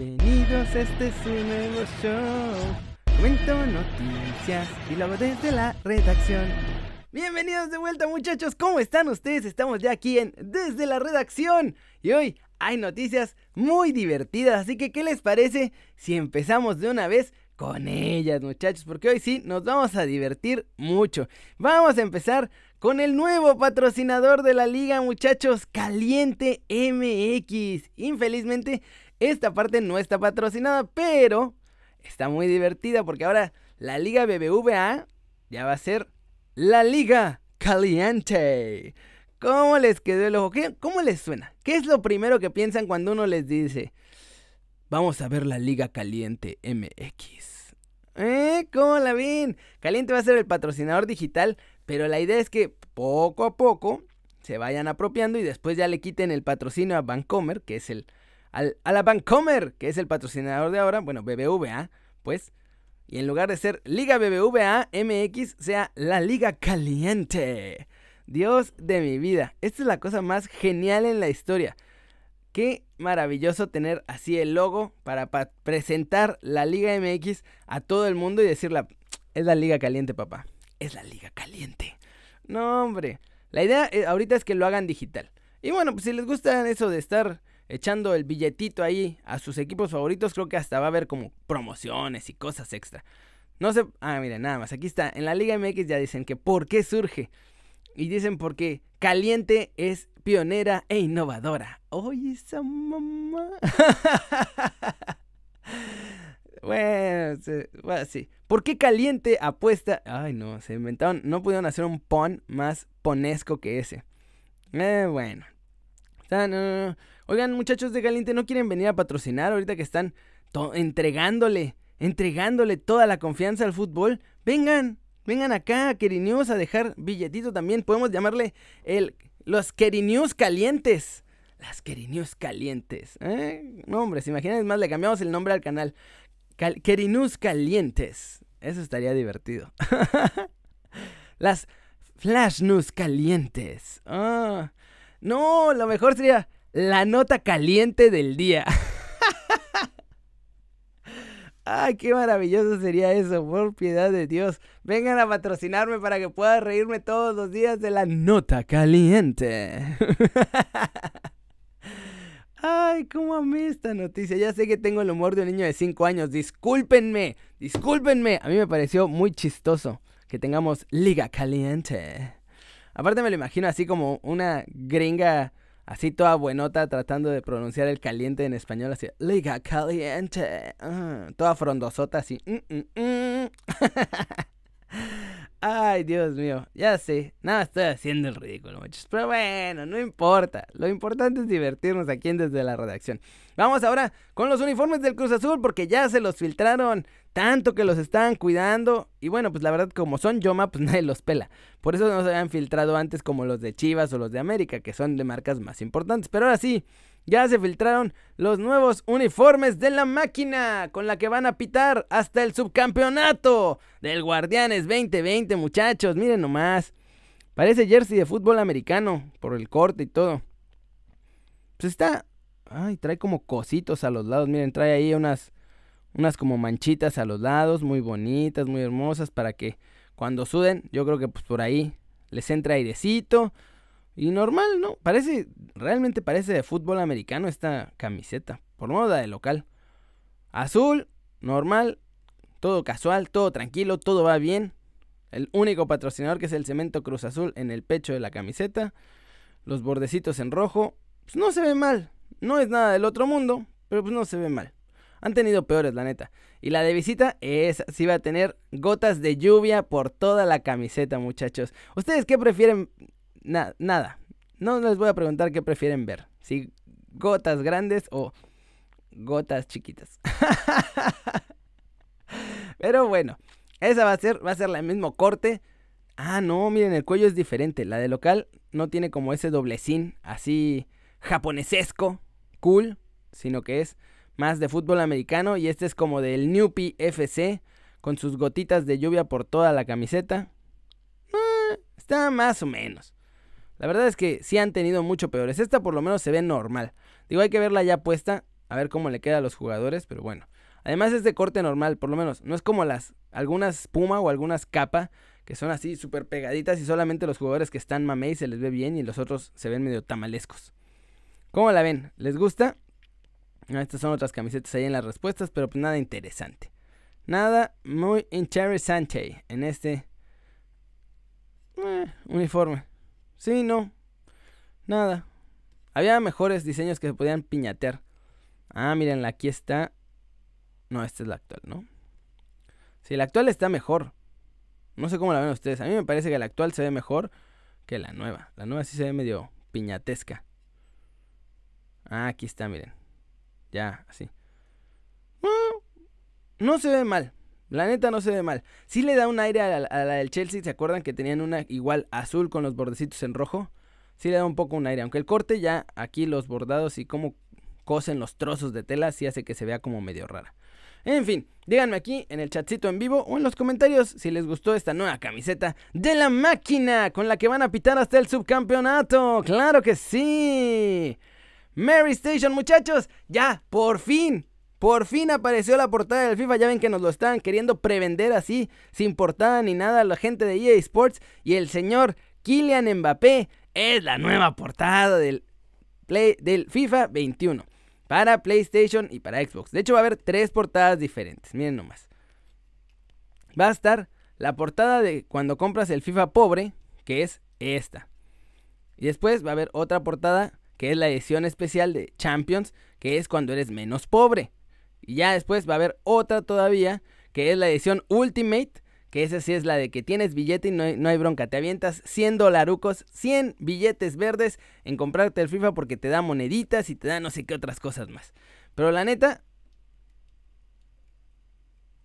Bienvenidos, este es un nuevo show. Comento noticias y luego desde la redacción. Bienvenidos de vuelta muchachos, ¿cómo están ustedes? Estamos ya aquí en Desde la redacción y hoy hay noticias muy divertidas, así que ¿qué les parece si empezamos de una vez con ellas muchachos? Porque hoy sí nos vamos a divertir mucho. Vamos a empezar con el nuevo patrocinador de la liga, muchachos, Caliente MX. Infelizmente, esta parte no está patrocinada, pero está muy divertida porque ahora la liga BBVA ya va a ser la liga Caliente. ¿Cómo les quedó el ojo? ¿Cómo les suena? ¿Qué es lo primero que piensan cuando uno les dice, vamos a ver la liga Caliente MX? ¿Eh? ¿Cómo la ven? Caliente va a ser el patrocinador digital pero la idea es que poco a poco se vayan apropiando y después ya le quiten el patrocinio a Bancomer, que es el... a la Bancomer, que es el patrocinador de ahora, bueno, BBVA, pues. Y en lugar de ser Liga BBVA MX, sea la Liga Caliente. Dios de mi vida, esta es la cosa más genial en la historia. Qué maravilloso tener así el logo para presentar la Liga MX a todo el mundo y decirle, es la Liga Caliente, papá es la liga caliente. No, hombre. La idea eh, ahorita es que lo hagan digital. Y bueno, pues si les gusta eso de estar echando el billetito ahí a sus equipos favoritos, creo que hasta va a haber como promociones y cosas extra. No sé, ah, miren, nada más, aquí está, en la Liga MX ya dicen que por qué surge. Y dicen porque Caliente es pionera e innovadora. Oye, esa mamá. Bueno, sí. ¿Por qué Caliente apuesta? Ay, no, se inventaron. No pudieron hacer un pon más ponesco que ese. Eh, bueno. Oigan, muchachos de Caliente, ¿no quieren venir a patrocinar ahorita que están entregándole, entregándole toda la confianza al fútbol? Vengan, vengan acá, News, a dejar billetito también. Podemos llamarle el, los News calientes. Las News calientes. ¿eh? No, hombre, si imaginan, es más, le cambiamos el nombre al canal. Querinus calientes. Eso estaría divertido. Las flash news calientes. Ah. No, lo mejor sería la nota caliente del día. Ay, qué maravilloso sería eso, por piedad de Dios. Vengan a patrocinarme para que pueda reírme todos los días de la nota caliente. Ay, cómo amé esta noticia. Ya sé que tengo el humor de un niño de 5 años. Discúlpenme, discúlpenme. A mí me pareció muy chistoso que tengamos Liga Caliente. Aparte me lo imagino así como una gringa así toda buenota tratando de pronunciar el caliente en español así. Liga Caliente. Ah, toda frondosota así. Mm, mm, mm. Ay, Dios mío, ya sé, nada, estoy haciendo el ridículo, muchachos. Pero bueno, no importa. Lo importante es divertirnos aquí en desde la redacción. Vamos ahora con los uniformes del Cruz Azul porque ya se los filtraron. Tanto que los estaban cuidando. Y bueno, pues la verdad, como son Yoma, pues nadie los pela. Por eso no se habían filtrado antes como los de Chivas o los de América, que son de marcas más importantes. Pero ahora sí, ya se filtraron los nuevos uniformes de la máquina con la que van a pitar hasta el subcampeonato del Guardianes 2020, muchachos. Miren nomás. Parece jersey de fútbol americano por el corte y todo. Pues está. Ay, trae como cositos a los lados. Miren, trae ahí unas. Unas como manchitas a los lados, muy bonitas, muy hermosas, para que cuando suden, yo creo que pues por ahí les entra airecito. Y normal, ¿no? Parece, realmente parece de fútbol americano esta camiseta, por moda de local. Azul, normal, todo casual, todo tranquilo, todo va bien. El único patrocinador que es el Cemento Cruz Azul en el pecho de la camiseta. Los bordecitos en rojo. Pues no se ve mal. No es nada del otro mundo, pero pues no se ve mal. Han tenido peores, la neta. Y la de visita es, sí va a tener gotas de lluvia por toda la camiseta, muchachos. ¿Ustedes qué prefieren nada. No les voy a preguntar qué prefieren ver. Si gotas grandes o gotas chiquitas. Pero bueno, esa va a ser, va a ser el mismo corte. Ah, no, miren, el cuello es diferente. La de local no tiene como ese doblecín así japonesesco, cool, sino que es más de fútbol americano y este es como del Newpie FC con sus gotitas de lluvia por toda la camiseta. Ah, está más o menos. La verdad es que sí han tenido mucho peores. Esta por lo menos se ve normal. Digo, hay que verla ya puesta. A ver cómo le queda a los jugadores, pero bueno. Además es de corte normal, por lo menos. No es como las algunas Puma o algunas capa que son así súper pegaditas y solamente los jugadores que están mamey se les ve bien y los otros se ven medio tamalescos. ¿Cómo la ven? ¿Les gusta? Estas son otras camisetas ahí en las respuestas, pero pues nada interesante. Nada muy interesante en este eh, uniforme. Sí, no. Nada. Había mejores diseños que se podían piñatear. Ah, miren, aquí está. No, esta es la actual, ¿no? Sí, la actual está mejor. No sé cómo la ven ustedes. A mí me parece que la actual se ve mejor que la nueva. La nueva sí se ve medio piñatesca. Ah, aquí está, miren. Ya, así. No, se ve mal. La neta no se ve mal. Sí le da un aire a la, del Chelsea. ¿Se acuerdan que tenían una igual azul con los bordecitos en rojo? Sí le da un poco un aire. Aunque el corte ya aquí los bordados y cómo cosen los trozos de tela sí hace que se vea como medio rara. En fin, díganme aquí en el chatcito en vivo o en los comentarios si les gustó esta nueva camiseta de la máquina con la que van a pitar hasta el subcampeonato. ¡Claro que sí! Mary Station, muchachos, ya, por fin, por fin apareció la portada del FIFA. Ya ven que nos lo estaban queriendo prevender así, sin portada ni nada, la gente de EA Sports. Y el señor Kylian Mbappé es la nueva portada del, Play, del FIFA 21 para PlayStation y para Xbox. De hecho, va a haber tres portadas diferentes. Miren nomás. Va a estar la portada de cuando compras el FIFA pobre, que es esta. Y después va a haber otra portada, que es la edición especial de Champions, que es cuando eres menos pobre. Y ya después va a haber otra todavía, que es la edición Ultimate, que esa sí es la de que tienes billete y no hay, bronca. Te avientas 100 dolarucos, 100 billetes verdes en comprarte el FIFA porque te da moneditas y te da no sé qué otras cosas más. Pero la neta,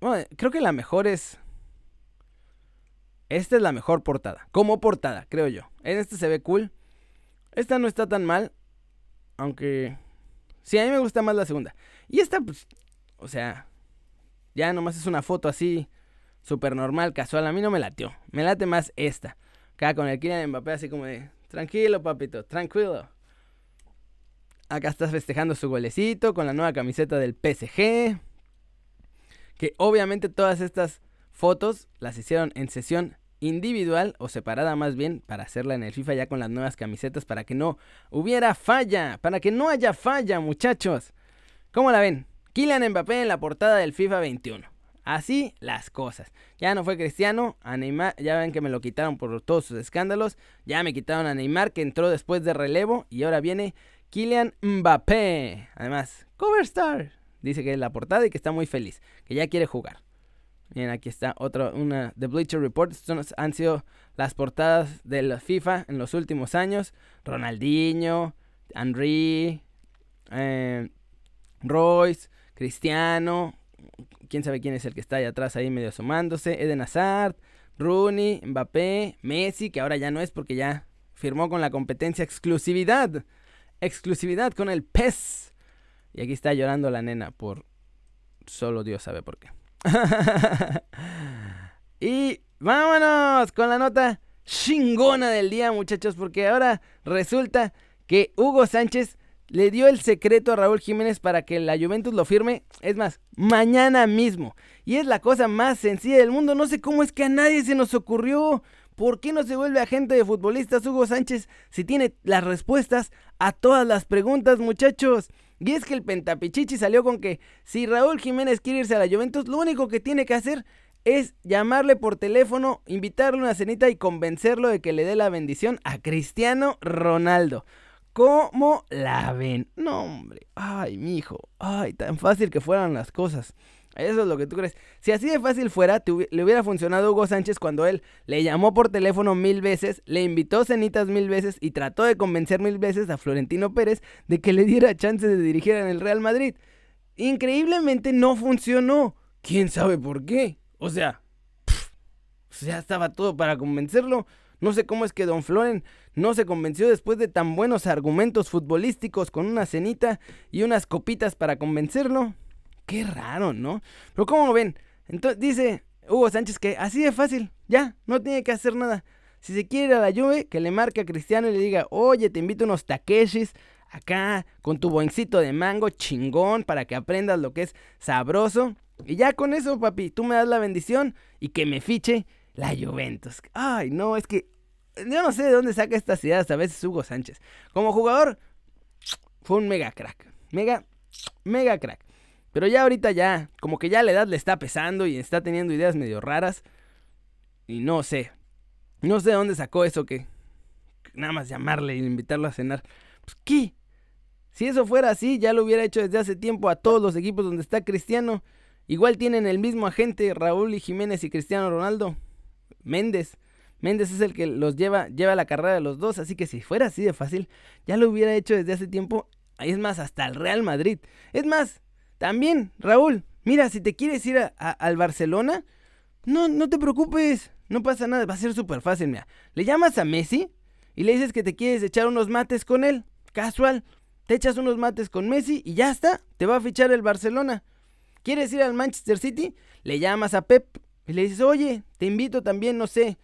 bueno, creo que la mejor es... Esta es la mejor portada, como portada, creo yo. En este se ve cool. Esta no está tan mal, aunque... Sí, a mí me gusta más la segunda. Y esta, pues, o sea, ya nomás es una foto así súper normal, casual. A mí no me latió. Me late más esta. Acá con el Kylian Mbappé así como de, tranquilo papito, tranquilo. Acá estás festejando su golecito con la nueva camiseta del PSG. Que obviamente todas estas fotos las hicieron en sesión individual o separada más bien para hacerla en el FIFA ya con las nuevas camisetas para que no hubiera falla, para que no haya falla muchachos. ¿Cómo la ven? Kylian Mbappé en la portada del FIFA 21. Así las cosas. Ya no fue Cristiano, a Neymar, ya ven que me lo quitaron por todos sus escándalos. Ya me quitaron a Neymar que entró después de relevo y ahora viene Kylian Mbappé. Además, Cover Star. Dice que es la portada y que está muy feliz, que ya quiere jugar. Bien, aquí está otra, una de Bleacher Report. Estas han sido las portadas de la FIFA en los últimos años. Ronaldinho, Henry, eh, Royce, Cristiano, quién sabe quién es el que está ahí atrás ahí medio asomándose, Eden Hazard, Rooney, Mbappé, Messi, que ahora ya no es porque ya firmó con la competencia exclusividad, exclusividad con el PES. Y aquí está llorando la nena por solo Dios sabe por qué. y vámonos con la nota chingona del día, muchachos, porque ahora resulta que Hugo Sánchez le dio el secreto a Raúl Jiménez para que la Juventus lo firme, es más, mañana mismo. Y es la cosa más sencilla del mundo, no sé cómo es que a nadie se nos ocurrió. ¿Por qué no se vuelve agente de futbolistas Hugo Sánchez si tiene las respuestas a todas las preguntas, muchachos? Y es que el Pentapichichi salió con que si Raúl Jiménez quiere irse a la Juventus, lo único que tiene que hacer es llamarle por teléfono, invitarle una cenita y convencerlo de que le dé la bendición a Cristiano Ronaldo. ¿Cómo la ven? No, hombre. Ay, mi hijo. Ay, tan fácil que fueran las cosas. Eso es lo que tú crees. Si así de fácil fuera, le hubiera funcionado Hugo Sánchez cuando él le llamó por teléfono mil veces, le invitó cenitas mil veces y trató de convencer mil veces a Florentino Pérez de que le diera chance de dirigir en el Real Madrid. Increíblemente no funcionó. ¿Quién sabe por qué? O sea, ya estaba todo para convencerlo. No sé cómo es que Don Floren no se convenció después de tan buenos argumentos futbolísticos con una cenita y unas copitas para convencerlo. Qué raro, ¿no? Pero ¿cómo ven? Entonces dice Hugo Sánchez que así de fácil, ya, no tiene que hacer nada. Si se quiere ir a la lluvia, que le marque a Cristiano y le diga, oye, te invito unos Takeshis acá con tu boincito de mango chingón para que aprendas lo que es sabroso. Y ya con eso, papi, tú me das la bendición y que me fiche la Juventus. Ay, no, es que yo no sé de dónde saca estas ideas a veces Hugo Sánchez. Como jugador, fue un mega crack. Mega, mega crack. Pero ya ahorita ya, como que ya la edad le está pesando y está teniendo ideas medio raras. Y no sé. No sé de dónde sacó eso que nada más llamarle y invitarlo a cenar. Pues qué. Si eso fuera así, ya lo hubiera hecho desde hace tiempo a todos los equipos donde está Cristiano. Igual tienen el mismo agente, Raúl y Jiménez y Cristiano Ronaldo. Méndez. Méndez es el que los lleva, lleva la carrera de los dos, así que si fuera así de fácil, ya lo hubiera hecho desde hace tiempo. Es más, hasta el Real Madrid. Es más, también, Raúl, mira, si te quieres ir al Barcelona, no, no te preocupes, no pasa nada, va a ser súper fácil, mira. Le llamas a Messi y le dices que te quieres echar unos mates con él, casual. Te echas unos mates con Messi y ya está, te va a fichar el Barcelona. ¿Quieres ir al Manchester City? Le llamas a Pep y le dices, oye, te invito también, no sé,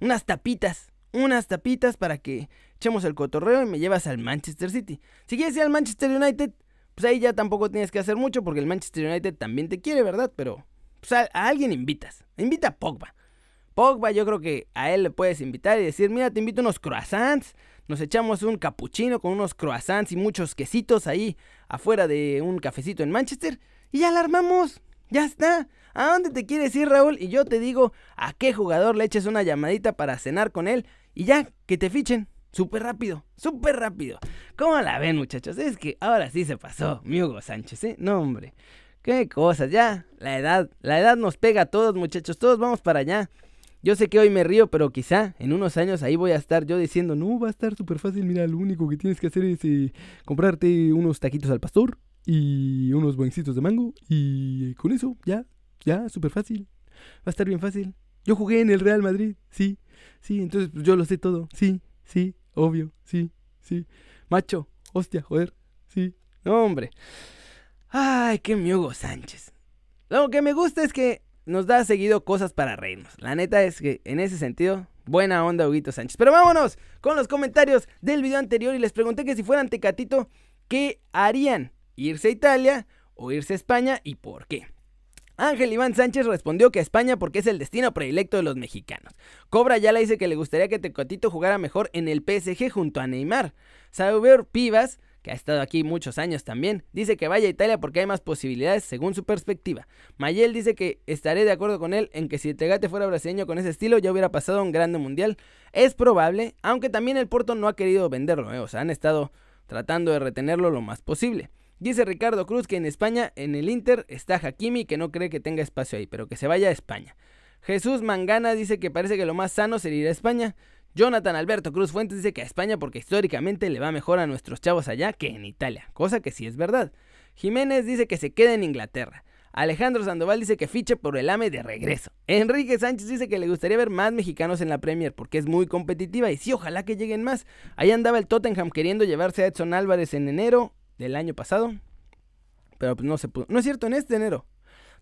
unas tapitas, unas tapitas para que echemos el cotorreo y me llevas al Manchester City. Si quieres ir al Manchester United, pues ahí ya tampoco tienes que hacer mucho porque el Manchester United también te quiere, ¿verdad? Pero pues a, alguien invitas. Invita a Pogba. Pogba yo creo que a él le puedes invitar y decir, mira, te invito unos croissants, nos echamos un capuchino con unos croissants y muchos quesitos ahí afuera de un cafecito en Manchester y ya la armamos. Ya está. ¿A dónde te quieres ir, Raúl? Y yo te digo a qué jugador le eches una llamadita para cenar con él y ya, que te fichen. Súper rápido, súper rápido. ¿Cómo la ven, muchachos? Es que ahora sí se pasó, mi Hugo Sánchez, ¿eh? No, hombre. Qué cosas, ya. La edad, la edad nos pega a todos, muchachos. Todos vamos para allá. Yo sé que hoy me río, pero quizá en unos años ahí voy a estar yo diciendo, no, va a estar súper fácil. Mira, lo único que tienes que hacer es eh, comprarte unos taquitos al pastor y unos buencitos de mango. Y con eso, ya, ya, súper fácil. Va a estar bien fácil. Yo jugué en el Real Madrid, sí, sí, entonces pues, yo lo sé todo, sí, sí, obvio, sí, sí. Macho, hostia, joder, sí. No, hombre. Ay, qué miugo Sánchez. Lo que me gusta es que nos da seguido cosas para reírnos. La neta es que en ese sentido, buena onda, Huguito Sánchez. Pero vámonos con los comentarios del video anterior y les pregunté que si fueran Tecatito, ¿qué harían? ¿Irse a Italia o irse a España y por qué? Ángel Iván Sánchez respondió que España porque es el destino predilecto de los mexicanos. Cobra ya le dice que le gustaría que Tecatito jugara mejor en el PSG junto a Neymar. Sauber Pivas, que ha estado aquí muchos años también, dice que vaya a Italia porque hay más posibilidades según su perspectiva. Mayel dice que estaré de acuerdo con él en que si Tegate fuera brasileño con ese estilo ya hubiera pasado un grande mundial. Es probable, aunque también el Porto no ha querido venderlo, ¿eh? o sea, han estado tratando de retenerlo lo más posible. Dice Ricardo Cruz que en España, en el Inter, está Hakimi que no cree que tenga espacio ahí, pero que se vaya a España. Jesús Mangana dice que parece que lo más sano sería ir a España. Jonathan Alberto Cruz Fuentes dice que a España porque históricamente le va mejor a nuestros chavos allá que en Italia, cosa que sí es verdad. Jiménez dice que se quede en Inglaterra. Alejandro Sandoval dice que fiche por el AME de regreso. Enrique Sánchez dice que le gustaría ver más mexicanos en la Premier porque es muy competitiva y sí, ojalá que lleguen más. Ahí andaba el Tottenham queriendo llevarse a Edson Álvarez en enero del año pasado. Pero pues no se pudo. No es cierto, en este enero.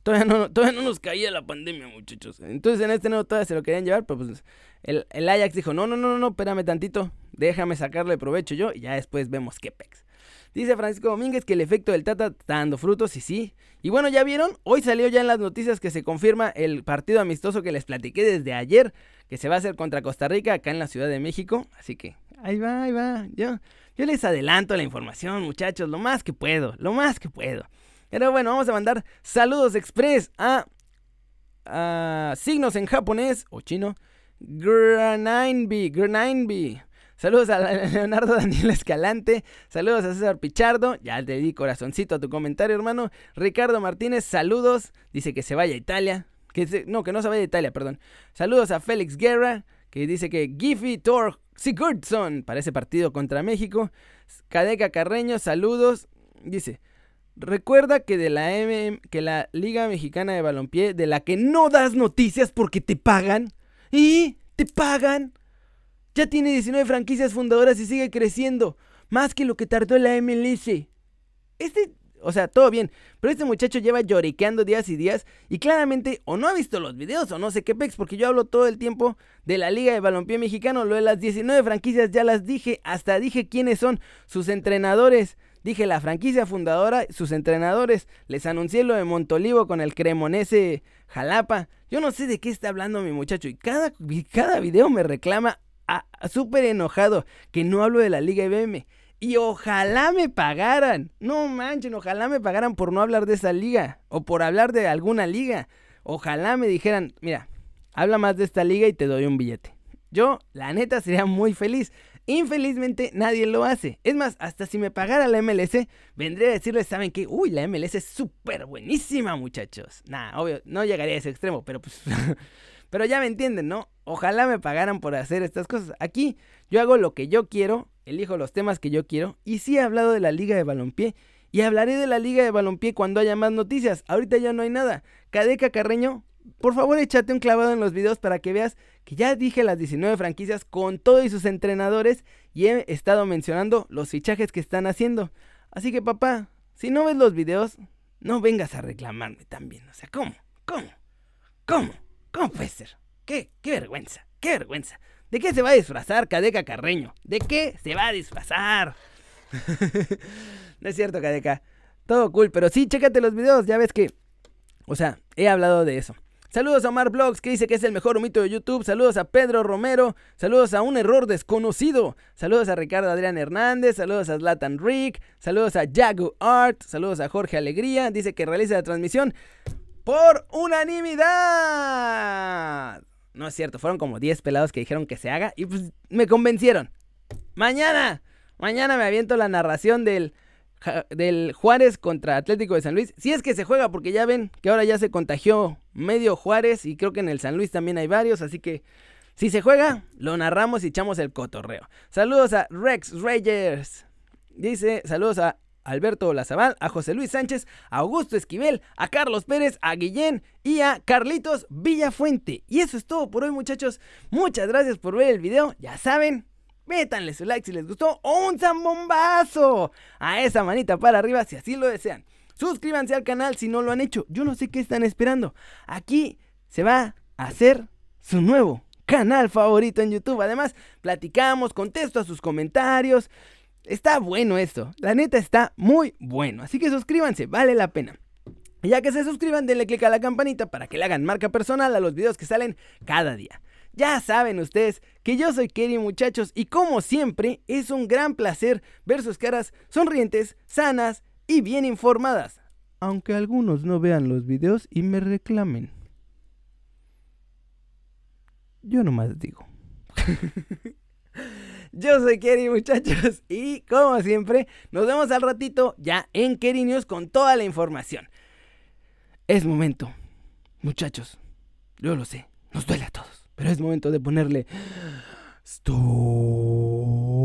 Todavía no, todavía no nos caía la pandemia, muchachos. Entonces en este enero todavía se lo querían llevar, pero pues el, el Ajax dijo, no, no, no, no, espérame tantito. Déjame sacarle provecho yo y ya después vemos qué pex. Dice Francisco Domínguez que el efecto del Tata está dando frutos y sí. Y bueno, ya vieron, hoy salió ya en las noticias que se confirma el partido amistoso que les platiqué desde ayer, que se va a hacer contra Costa Rica acá en la Ciudad de México. Así que ahí va, ahí va. Yo, yo les adelanto la información, muchachos, lo más que puedo, lo más que puedo. Pero bueno, vamos a mandar saludos express a, a signos en japonés o chino. Granainbi, Granainbi. Saludos a Leonardo Daniel Escalante. Saludos a César Pichardo. Ya te di corazoncito a tu comentario, hermano. Ricardo Martínez, saludos. Dice que se vaya a Italia. Que no, que no se vaya a Italia, perdón. Saludos a Félix Guerra, que dice que Giffy Thor Sigurdsson para ese partido contra México. Cadeca Carreño, saludos. Dice, recuerda que de la MM, que la Liga Mexicana de Balompié, de la que no das noticias porque te pagan. Y te pagan. Ya tiene 19 franquicias fundadoras y sigue creciendo. Más que lo que tardó la MLS. Este, o sea, todo bien. Pero este muchacho lleva lloriqueando días y días y claramente o no ha visto los videos o no sé qué pex, porque yo hablo todo el tiempo de la Liga de Balompié Mexicano, lo de las 19 franquicias ya las dije, hasta dije quiénes son sus entrenadores. Dije la franquicia fundadora, sus entrenadores. Les anuncié lo de Montolivo con el Cremonese Jalapa. Yo no sé de qué está hablando mi muchacho y cada, cada video me reclama súper enojado que no hablo de la Liga IBM. Y ojalá me pagaran. No manchen, ojalá me pagaran por no hablar de esa liga. O por hablar de alguna liga. Ojalá me dijeran, mira, habla más de esta liga y te doy un billete. Yo, la neta, sería muy feliz. Infelizmente nadie lo hace. Es más, hasta si me pagara la MLS, vendría a decirles, ¿saben qué? Uy, la MLS es súper buenísima, muchachos. Nah, obvio, no llegaría a ese extremo, pero pues... pero ya me entienden, ¿no? Ojalá me pagaran por hacer estas cosas. Aquí yo hago lo que yo quiero elijo los temas que yo quiero. Y sí he hablado de la Liga de Balompié. Y hablaré de la Liga de Balompié cuando haya más noticias. Ahorita ya no hay nada. Cadeca Carreño, por favor échate un clavado en los videos para que veas que ya dije las 19 franquicias con todos y sus entrenadores y he estado mencionando los fichajes que están haciendo. Así que papá, si no ves los videos, no vengas a reclamarme también. O sea, ¿cómo? ¿Cómo? ¿Cómo? ¿Cómo puede ser? ¿Qué? ¡Qué vergüenza! ¡Qué vergüenza! ¿De qué se va a disfrazar Cadeca Carreño? ¿De qué se va a disfrazar? no es cierto, Cadeca. Todo cool, pero sí, chécate los videos, ya ves que... O sea, he hablado de eso. Saludos a Omar Vlogs, que dice que es el mejor humito de YouTube. Saludos a Pedro Romero. Saludos a un error desconocido. Saludos a Ricardo Adrián Hernández. Saludos a Zlatan Rick. Saludos a Jagu Art. Saludos a Jorge Alegría. Dice que realiza la transmisión por unanimidad. No es cierto, fueron como 10 pelados que dijeron que se haga y pues me convencieron. Mañana, mañana me aviento la narración del, del Juárez contra Atlético de San Luis. Si es que se juega, porque ya ven que ahora ya se contagió medio Juárez y creo que en el San Luis también hay varios, así que si se juega, lo narramos y echamos el cotorreo. Saludos a Rex Reyes. Dice, saludos a Alberto Lazabal, a José Luis Sánchez, a Augusto Esquivel, a Carlos Pérez, a Guillén y a Carlitos Villafuente. Y eso es todo por hoy muchachos. Muchas gracias por ver el video. Ya saben, métanle su like si les gustó o un zambombazo a esa manita para arriba si así lo desean. Suscríbanse al canal si no lo han hecho. Yo no sé qué están esperando. Aquí se va a hacer su nuevo canal favorito en YouTube. Además, platicamos, contesto a sus comentarios. Está bueno esto, la neta está muy bueno, así que suscríbanse, vale la pena. Y ya que se suscriban, denle click a la campanita para que le hagan marca personal a los videos que salen cada día. Ya saben ustedes que yo soy Kerry muchachos y como siempre es un gran placer ver sus caras sonrientes, sanas y bien informadas. Aunque algunos no vean los videos y me reclamen. Yo nomás digo. Yo soy Kerry, muchachos, y como siempre, nos vemos al ratito ya en Kerry News con toda la información. Es momento, muchachos, yo lo sé, nos duele a todos, pero es momento de ponerle... Stop.